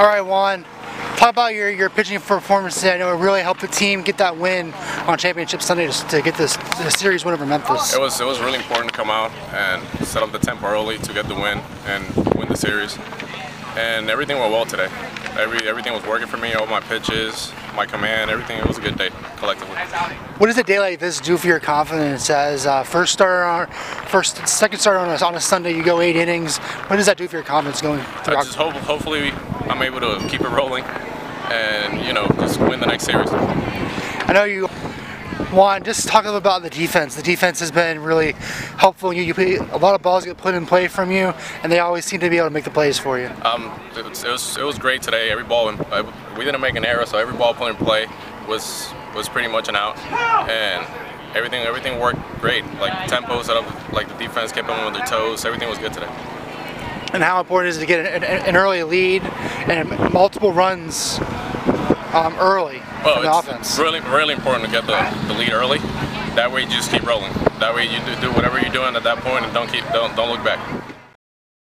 All right, Juan. Talk about your, your pitching performance today. I know it really helped the team get that win on Championship Sunday to, to get this, this series win over Memphis. It was it was really important to come out and set up the tempo early to get the win and win the series. And everything went well today. Every everything was working for me. All my pitches, my command, everything. It was a good day collectively. What does a day like this do for your confidence as uh, first starter on first second starter on a, on a Sunday? You go eight innings. What does that do for your confidence going I just hope hopefully I'm able to keep it rolling and you know just win the next series. I know you. Juan, just talk a little about the defense. The defense has been really helpful. You, you play, a lot of balls get put in play from you, and they always seem to be able to make the plays for you. Um, it was, it was it was great today. Every ball, uh, we didn't make an error, so every ball put in play was was pretty much an out, and everything everything worked great. Like tempo set up, like the defense kept them on their toes. Everything was good today. And how important is it to get an, an early lead and multiple runs um, early Well, from the offense. really really important to get the, the lead early. That way you just keep rolling. That way you do, do whatever you're doing at that point and don't keep don't don't look back.